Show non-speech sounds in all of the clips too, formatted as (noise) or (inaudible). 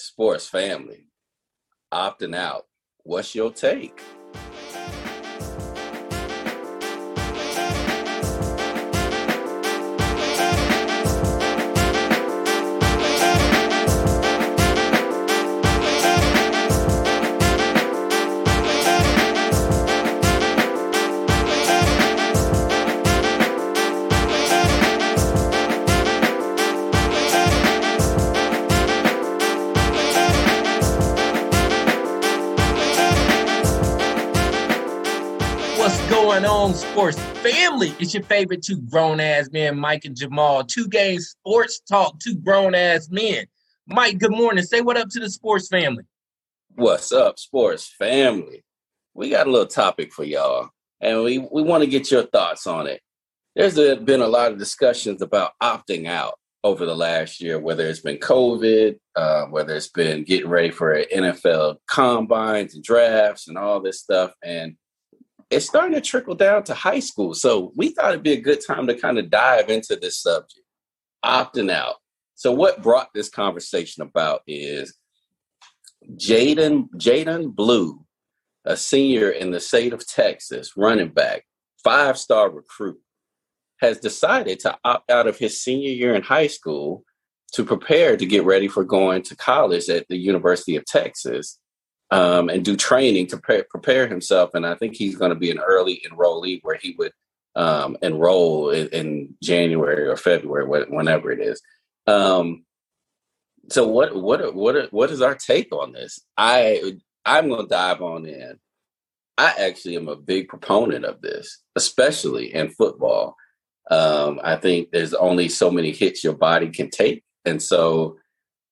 Sports family, opting out. What's your take? On sports family. It's your favorite two grown ass men, Mike and Jamal. Two game sports talk, two grown ass men. Mike, good morning. Say what up to the sports family. What's up, sports family? We got a little topic for y'all, and we, we want to get your thoughts on it. There's been a lot of discussions about opting out over the last year, whether it's been COVID, uh, whether it's been getting ready for NFL combines and drafts and all this stuff. And it's starting to trickle down to high school. So we thought it'd be a good time to kind of dive into this subject, opting out. So what brought this conversation about is Jaydon Jaydon Blue, a senior in the state of Texas, running back, five star recruit, has decided to opt out of his senior year in high school to prepare to get ready for going to college at the University of Texas um, and do training to pre- prepare himself. And I think he's going to be an early enrollee where he would um, enroll in, in, January or February, whenever it is. Um, so what what what what is our take on this? I I'm going to dive on in. I actually am a big proponent of this, especially in football. Um, I think there's only so many hits your body can take, and so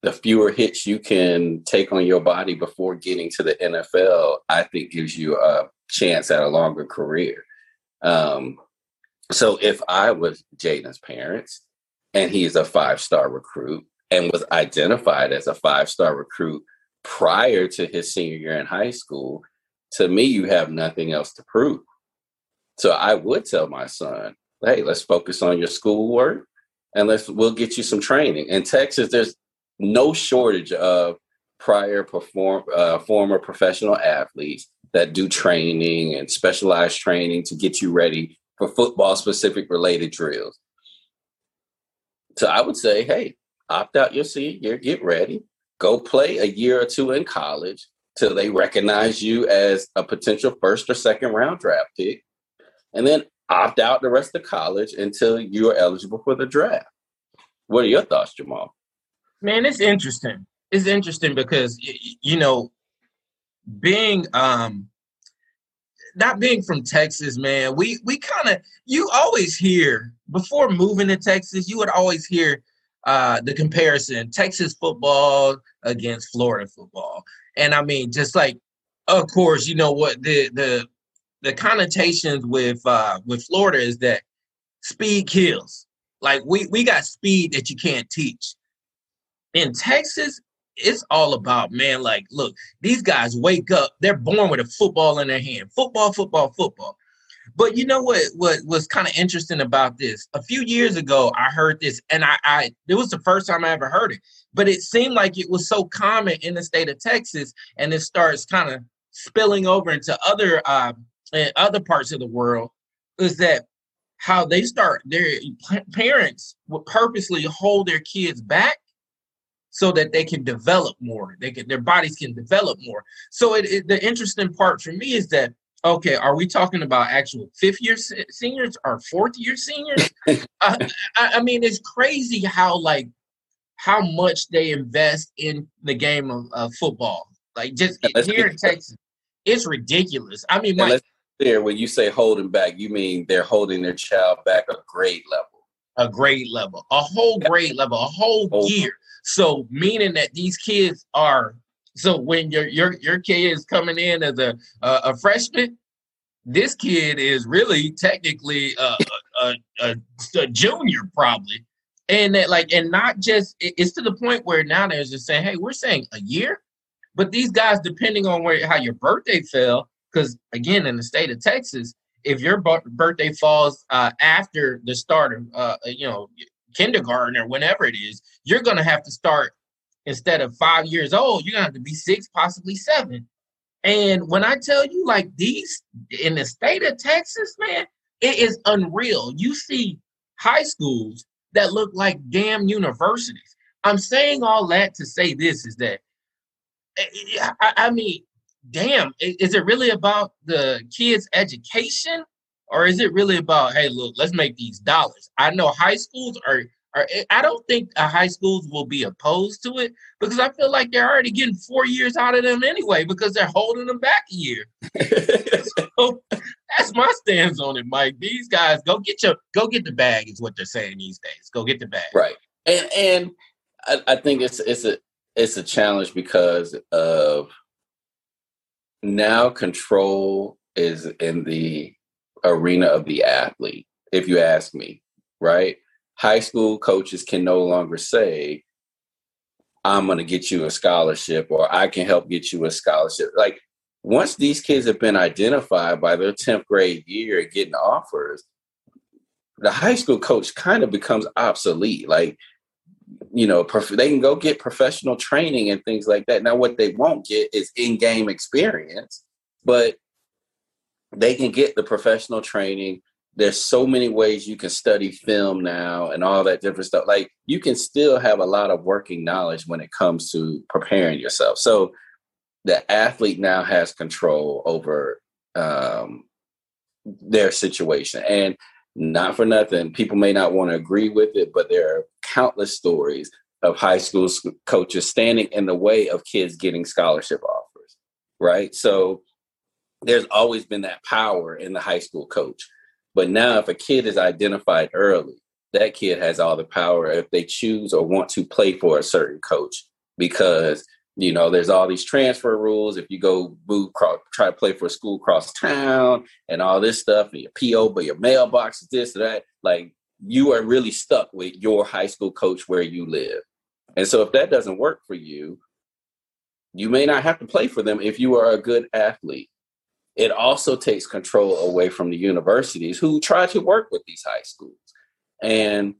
the fewer hits you can take on your body before getting to the NFL, I think gives you a chance at a longer career. Um, so if I was Jaydon's parents and he is a five star recruit and was identified as a five star recruit prior to his senior year in high school, to me, you have nothing else to prove. So I would tell my son, hey, let's focus on your schoolwork and let's we'll get you some training. In Texas, there's no shortage of prior perform uh, former professional athletes that do training and specialized training to get you ready for football specific related drills. So I would say, hey, opt out your senior year, get ready, go play a year or two in college till they recognize you as a potential first or second round draft pick, and then opt out the rest of college until you're eligible for the draft. What are your thoughts, Jamal? Man, it's interesting. It's interesting because you know, being um not being from Texas, man, we we kind of you always hear before moving to Texas, you would always hear uh the comparison Texas football against Florida football. And I mean, just like of course, you know what the the the connotations with uh with Florida is that speed kills. Like we we got speed that you can't teach in Texas, it's all about man. Like, look, these guys wake up. They're born with a football in their hand. Football, football, football. But you know what? What was kind of interesting about this? A few years ago, I heard this, and I, I it was the first time I ever heard it. But it seemed like it was so common in the state of Texas, and it starts kind of spilling over into other uh, other parts of the world. Is that how they start? Their parents would purposely hold their kids back so that they can develop more. They can their bodies can develop more. So it, it, the interesting part for me is that okay, are we talking about actual fifth year seniors or fourth year seniors? (laughs) uh, I, I, mean, it's crazy how like how much they invest in the game of, of football. Like just here in Texas, it's ridiculous. I mean, my, there when you say holding back, you mean they're holding their child back a grade level. A grade level, a whole grade level, a whole, whole year. So meaning that these kids are so when your your your kid is coming in as a a, a freshman, this kid is really technically a, a, a, a, junior probably, and that like and not just it's to the point where now they're just saying, hey, we're saying a year, but these guys depending on where how your birthday fell, because again in the state of Texas, if your birthday falls uh, after the start of uh, you know kindergarten or whenever it is, you're going to have to start instead of five years old, you're gonna have to be six, possibly seven. And when I tell you, like these in the state of Texas, man, it is unreal. You see high schools that look like damn universities. I'm saying all that to say this is that, eh, eh, I, I mean, damn, is it really about the kids' education? Or is it really about, hey, look, let's make these dollars? I know high schools are are, I don't think high schools will be opposed to it because I feel like they're already getting four years out of them anyway because they're holding them back a year. (laughs) so that's my stance on it, Mike. These guys go get your go get the bag is what they're saying these days. Go get the bag. Right, and and I, I think it's it's a it's a challenge because of now control is in the arena of the athlete. If you ask me, right? high school coaches can no longer say, I'm going to get you a scholarship or I can help get you a scholarship. Like, once these kids have been identified by their 10th grade year getting offers, the high school coach kind of becomes obsolete. Like, you know, prof- they can go get professional training and things like that. Now, what they won't get is in game experience, but they can get the professional training there's so many ways you can study film now and all that different stuff. Like you can still have a lot of working knowledge when it comes to preparing yourself. So the athlete now has control over um, their situation. And not for nothing, people may not want to agree with it, but there are countless stories of high school coaches standing in the way of kids getting scholarship offers, right? So there's always been that power in the high school coach. But now, if a kid is identified early, that kid has all the power if they choose or want to play for a certain coach because you know there's all these transfer rules. If you go move cross, try to play for a school across town and all this stuff and your po but your mailbox is this or that like you are really stuck with your high school coach where you live. And so if that doesn't work for you you may not have to play for them if you are a good athlete it also takes control away from the universities who try to work with these high schools. And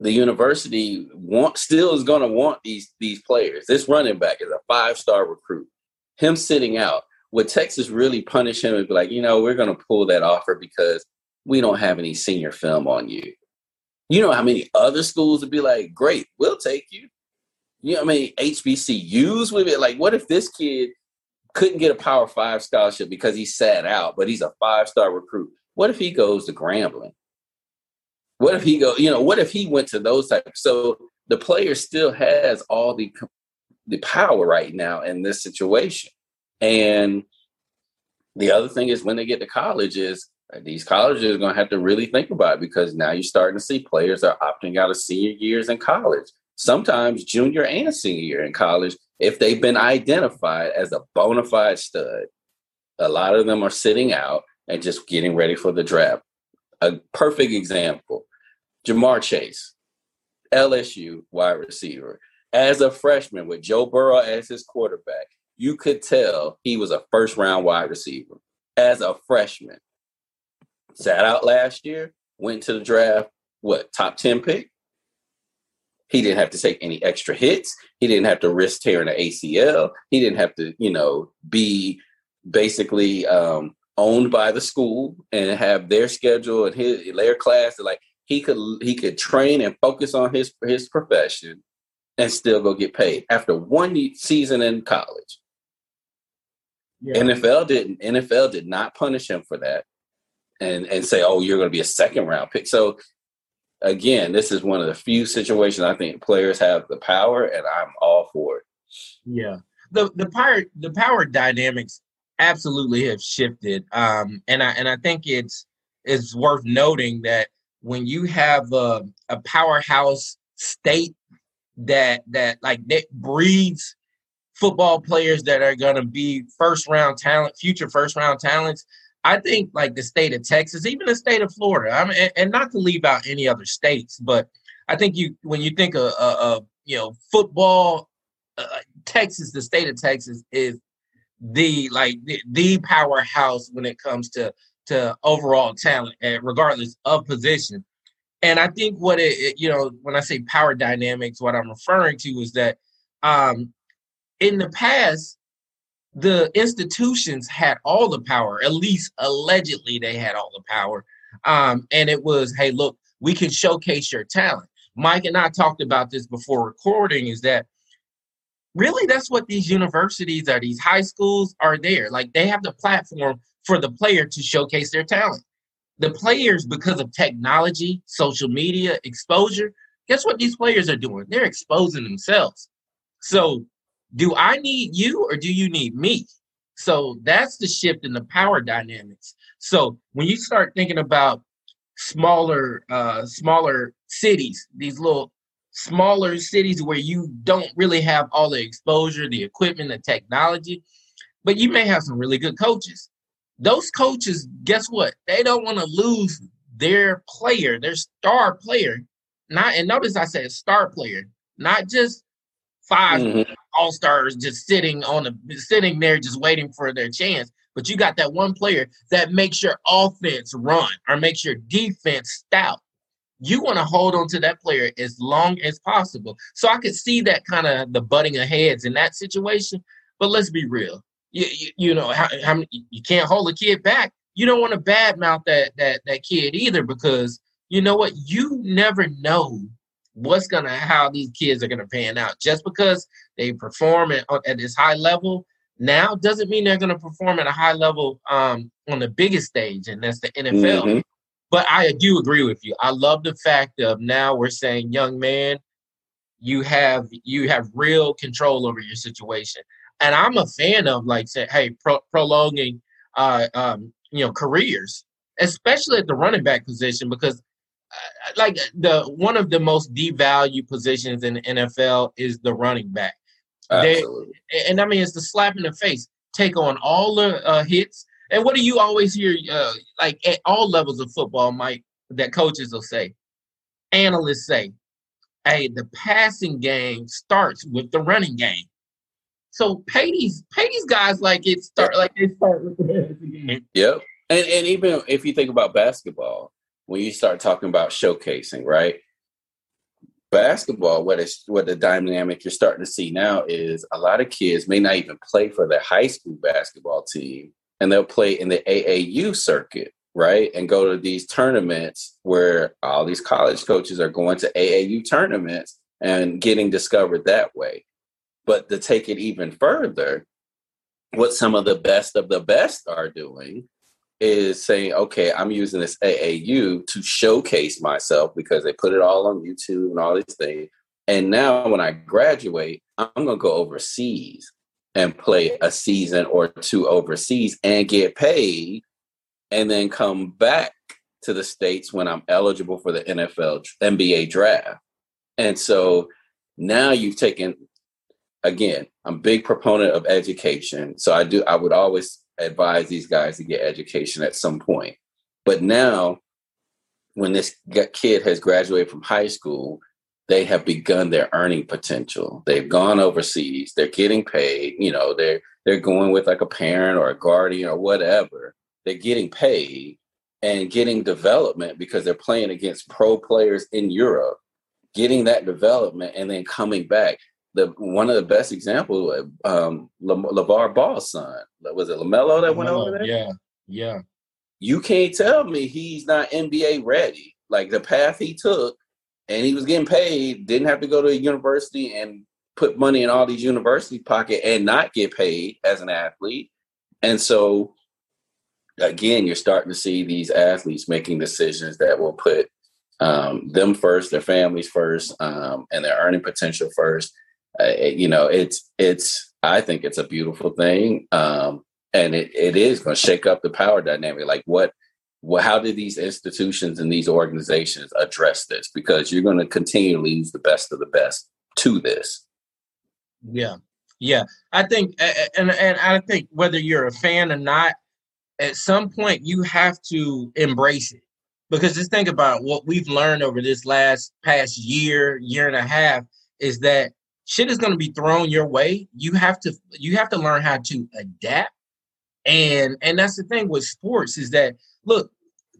the university want, still is going to want these these players. This running back is a five star recruit. Him sitting out, would Texas really punish him and be like, you know, we're going to pull that offer because we don't have any senior film on you. You know how many other schools would be like, great, we'll take you. You know, I mean, HBCUs would be Like, what if this kid couldn't get a Power Five scholarship because he sat out, but he's a five star recruit. What if he goes to Grambling? What if he go? You know, what if he went to those types? So the player still has all the the power right now in this situation. And the other thing is when they get to college is uh, these colleges are going to have to really think about it because now you're starting to see players are opting out of senior years in college, sometimes junior and senior year in college if they've been identified as a bona fide stud, a lot of them are sitting out and just getting ready for the draft. A perfect example Ja'Marr Chase, LSU wide receiver. As a freshman with Joe Burrow as his quarterback, you could tell he was a first round wide receiver. As a freshman, sat out last year, went to the draft, what, top 10 pick? He didn't have to take any extra hits. He didn't have to risk tearing an ACL. He didn't have to, you know, be basically um, owned by the school and have their schedule and his their class. Like he could he could train and focus on his his profession and still go get paid after one season in college. Yeah. NFL didn't NFL did not punish him for that and and say, oh, you're going to be a second round pick. So again, this is one of the few situations I think players have the power, and I'm all for it. Yeah, the the power the power dynamics absolutely have shifted, um, and I and I think it's it's worth noting that when you have a, a powerhouse state that that like that breeds football players that are going to be first round talent, future first round talents. I think like the state of Texas, even the state of Florida, I mean, and, not to leave out any other states, but I think you when you think of, of you know football, uh, Texas, the state of Texas is the like the, the powerhouse when it comes to to overall talent, regardless of position. And I think what it, it, you know, when I say power dynamics, what I'm referring to is that um, in the past, the institutions had all the power, at least allegedly they had all the power. Um, and it was, hey, look, we can showcase your talent. Mike and I talked about this before recording is that really that's what these universities or these high schools are there. Like they have the platform for the player to showcase their talent. The players, because of technology, social media, exposure, guess what these players are doing? They're exposing themselves. So, do I need you or do you need me? So, that's the shift in the power dynamics. So, when you start thinking about smaller, uh, smaller cities, these little smaller cities where you don't really have all the exposure, the equipment, the technology, but you may have some really good coaches. Those coaches, guess what? They don't want to lose their player, their star player. Not and notice I said star player, not just 5 mm-hmm. all stars just sitting on the sitting there just waiting for their chance. But you got that one player that makes your offense run or makes your defense stout you want to hold on to that player as long as possible. So I could see that kind of the butting of heads in that situation. But let's be real. You, you, you know how, how you can't hold a kid back. You don't want to badmouth that that that kid either because you know what you never know what's gonna how these kids are gonna pan out. Just because they perform at, at this high level now doesn't mean they're gonna perform at a high level um, on the biggest stage, and that's the NFL. Mm-hmm. But I do agree with you. I love the fact of now we're saying, young man, you have you have real control over your situation, and I'm a fan of like say, hey, pro- prolonging, uh, um, you know, careers, especially at the running back position because. Like the one of the most devalued positions in the NFL is the running back. Absolutely. They, and I mean, it's the slap in the face. Take on all the uh, hits, and what do you always hear, uh, like at all levels of football, Mike, that coaches will say, analysts say, hey, the passing game starts with the running game. So pay these pay these guys like it start like they start with the passing game. Yep. And and even if you think about basketball, when you start talking about showcasing, right? Basketball, what is what the dynamic you're starting to see now is a lot of kids may not even play for their high school basketball team, and they'll play in the AAU circuit, right? And go to these tournaments where all these college coaches are going to AAU tournaments and getting discovered that way. But to take it even further, what some of the best of the best are doing is saying, okay, I'm using this AAU to showcase myself because they put it all on YouTube and all these things. And now when I graduate, I'm going to go overseas and play a season or two overseas and get paid and then come back to the states when I'm eligible for the NFL NBA draft. And so now you've taken again, I'm big proponent of education. So I do I would always advise these guys to get education at some point. But now when this kid has graduated from high school, they have begun their earning potential. They've gone overseas. They're getting paid. You know, they're they're going with like a parent or a guardian or whatever. They're getting paid and getting development because they're playing against pro players in Europe, getting that development and then coming back. The one of the best examples, um, LaVar Ball's son, was it LaMelo that went over there? Yeah, yeah. You can't tell me he's not NBA ready. Like the path he took and he was getting paid, didn't have to go to a university and put money in all these university pocket and not get paid as an athlete. And so again, you're starting to see these athletes making decisions that will put um, them first, their families first, um, and their earning potential first. Uh, you know, it's it's. I think it's a beautiful thing, um, and it, it is going to shake up the power dynamic. Like what well, how do these institutions and these organizations address this? Because you're going to continually use the best of the best to this. Yeah, yeah. I think, and and I think whether you're a fan or not, at some point you have to embrace it. Because just think about what we've learned over this last past year, year and a half, is that shit is going to be thrown your way. You have to you have to learn how to adapt. And and that's the thing with sports is that look,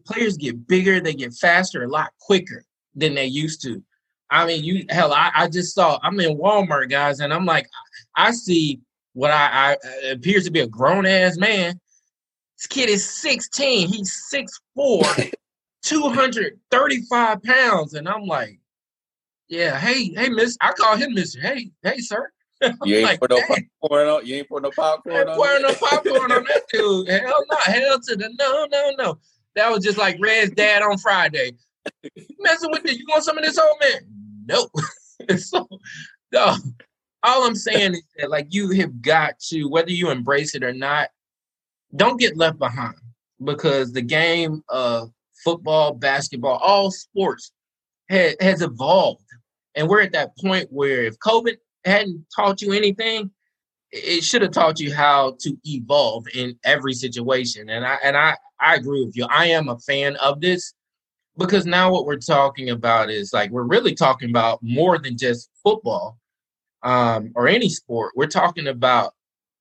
players get bigger, they get faster a lot quicker. than they used to. I mean, you hell, I, I just saw I'm in Walmart, guys, and I'm like, I see what I, I uh, appears to be a grown ass man. This kid is 16. He's 6'4, (laughs) 235 pounds. And I'm like, yeah, hey, hey, miss. I call him Mr. Hey, hey, sir. (laughs) You ain't like, put no popcorn on. You ain't put no popcorn on. Pouring no popcorn on that dude. (laughs) Hell no. Hell to the no, no, no. That was just like Red's dad on Friday. Messing with you. You want some of this old man? Nope. (laughs) so, no. All I'm saying is that, like, you have got to, whether you embrace it or not, don't get left behind because the game of football, basketball, all sports has, has evolved. And we're at that point where if COVID hadn't taught you anything, it should have taught you how to evolve in every situation. And I and I I agree with you. I am a fan of this because now what we're talking about is like we're really talking about more than just football um, or any sport. We're talking about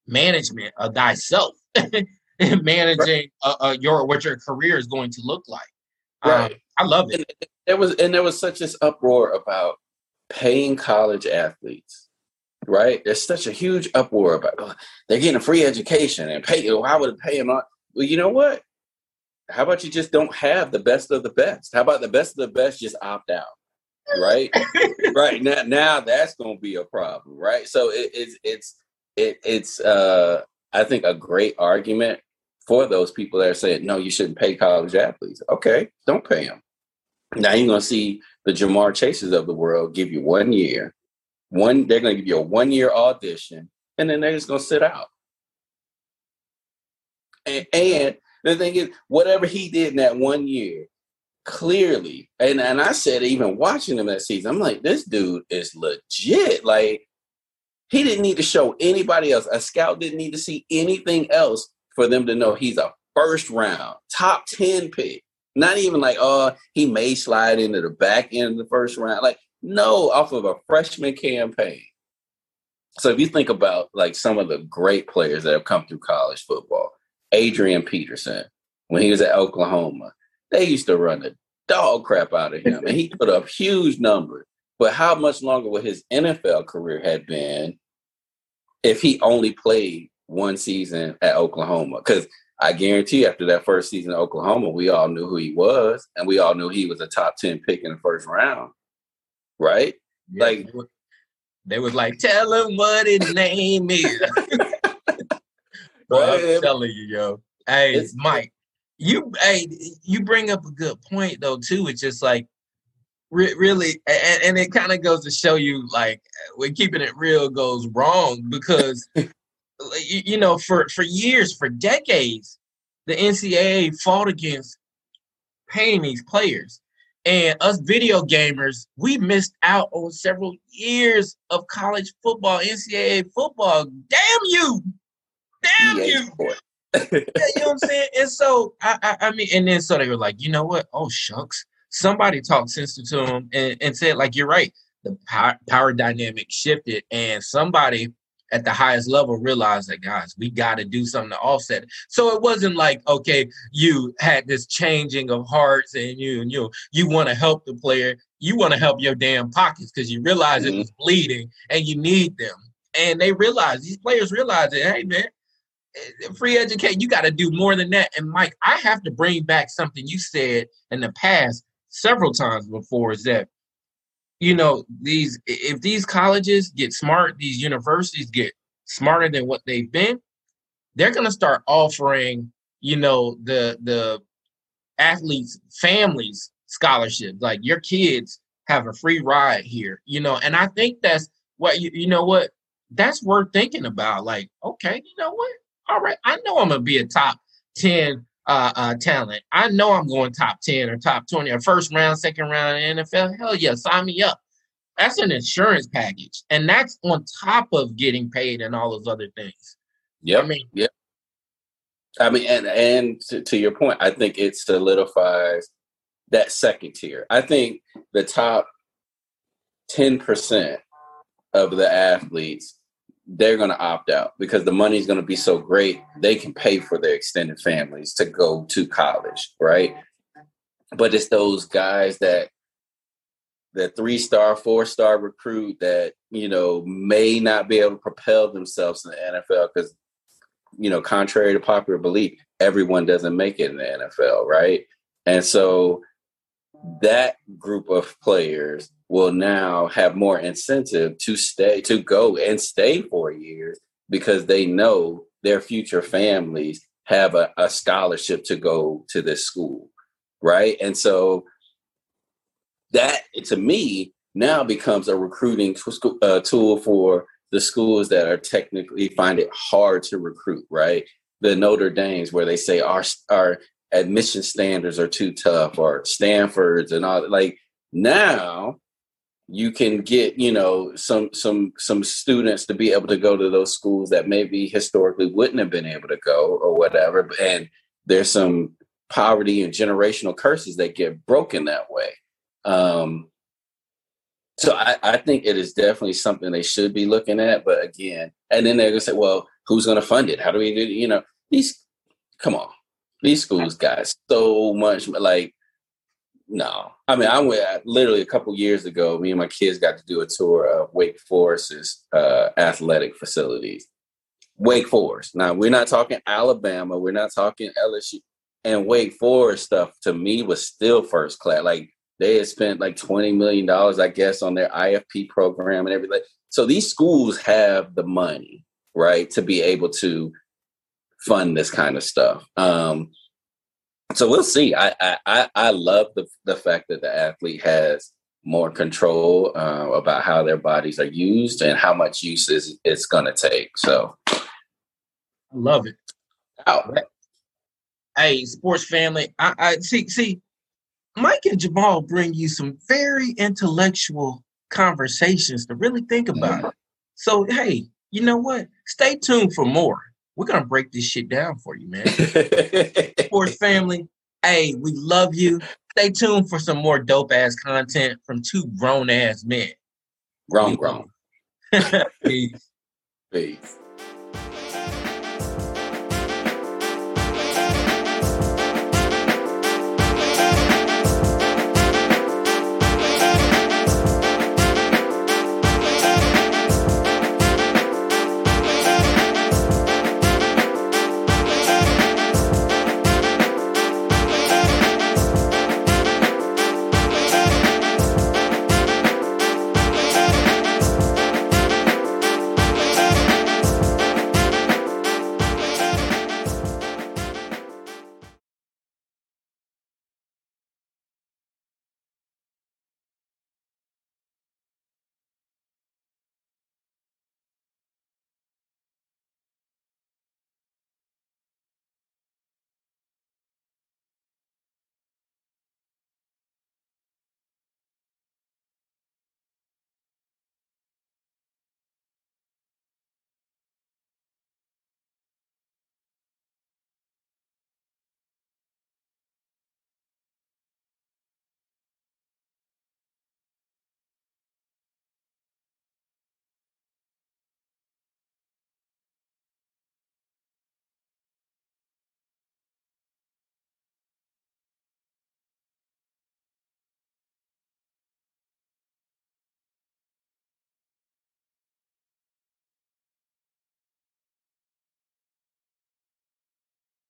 management of thyself (laughs) and managing uh, uh, your what your career is going to look like. Right. Um, I love it. And there was and there was such this uproar about paying college athletes right? There's such a huge uproar about oh, they're getting a free education and pay. Why would it pay them? Well, you know what? How about you just don't have the best of the best? How about the best of the best just opt out? Right, right now, now that's to be a problem, right? So it, it's it's it, it's uh, I think a great argument for those people that are saying no, you shouldn't pay college athletes. Okay, don't pay them. Now you're going to see the Ja'Marr Chases of the world give you one year one, they're going to give you a one year audition, and then they're just going to sit out. And, and the thing is, whatever he did in that one year, clearly, and, and I said, even watching him that season, I'm like, this dude is legit. Like, he didn't need to show anybody else. A scout didn't need to see anything else for them to know he's a first round, top 10 pick. Not even like, oh, he may slide into the back end of the first round. Like, no, off of a freshman campaign. So if you think about like some of the great players that have come through college football, Adrian Peterson, when he was at Oklahoma, they used to run the dog crap out of him, and he put up huge numbers. But how much longer would his NFL career had been if he only played one season at Oklahoma? Because I guarantee after that first season in Oklahoma, we all knew who he was, and we all knew he was a top 10 pick in the first round right? Yeah, like they, was like, tell him what his name is. (laughs) but I'm telling you, yo, hey, it's, Mike, you hey, you bring up a good point though too. It's just like re- really, and, and it kind of goes to show you like when keeping it real goes wrong because (laughs) you, know for for years, for decades, the NCAA fought against paying these players. And us video gamers, we missed out on several years of college football, NCAA football. Damn you! Damn you! (laughs) yeah, you know what I'm saying? And so I, I, I, mean, and then so they were like, you know what? Oh shucks. Somebody talked sense to them and, and said, like, you're right. The power, power dynamic shifted, and somebody at the highest level realized that guys we got to do something to offset it. So it wasn't like okay you had this changing of hearts and you you you want to help the player. You want to help your damn pockets because you realize mm-hmm. it was bleeding and you need them. And they realize these players realize that hey man eh, free educate you got to do more than that. And mike i have to bring back something you said in the past several times before is that you know these if these colleges get smart these universities get smarter than what they've been they're going to start offering you know the the athletes families scholarships. Like your kids have a free ride here you know and i think that's what you, you know what? That's worth thinking about. Like okay you know what? All right i know i'm going to be a top 10 uh, uh, talent. I know I'm going top 10 or top 20 or first round, second round in NFL. Hell yeah, sign me up. That's an insurance package. And that's on top of getting paid and all those other things. Yeah. I mean, yeah. I mean, and and to, to your point, I think it solidifies that second tier. I think the top 10% of the athletes they're going to opt out because the money is going to be so great they can pay for their extended families to go to college right but it's those guys that the three star, four star recruit that you know may not be able to propel themselves in the NFL because you know, contrary to popular belief, everyone doesn't make it in the NFL, right? And so that group of players will now have more incentive to stay, to go and stay for years because they know their future families have a, a scholarship to go to this school, right? And so that, to me, now becomes a recruiting uh, tool for the schools that are technically find it hard to recruit, right? The Notre Dames where they say our our admission standards are too tough, or Stanford's and all like now you can get you know some some some students to be able to go to those schools that maybe historically wouldn't have been able to go or whatever and there's some poverty and generational curses that get broken that way um so I, I think it is definitely something they should be looking at. But again, and then they're gonna say, well, who's gonna fund it? How do we do? You know, these come on, these schools got so much like. No, I mean, I went literally a couple years ago. Me and my kids got to do a tour of Wake Forest's uh, athletic facilities. Wake Forest. Now we're not talking Alabama. We're not talking LSU. And Wake Forest stuff to me was still first class. Like they had spent like $20 million, I guess, on their IFP program and everything. So these schools have the money, right, to be able to fund this kind of stuff. Um, so we'll see. I, I I love the the fact that the athlete has more control uh, about how their bodies are used and how much use is it's going to take. So I love it. Oh. Hey, sports family. I, I see. See, Mike and Jamal bring you some very intellectual conversations to really think about it. So, hey, you know what? Stay tuned for more. We're gonna break this shit down for you, man. (laughs) Sports family, hey, we love you. Stay tuned for some more dope ass content from two grown ass men. Grown, grown. (laughs) Peace. Peace.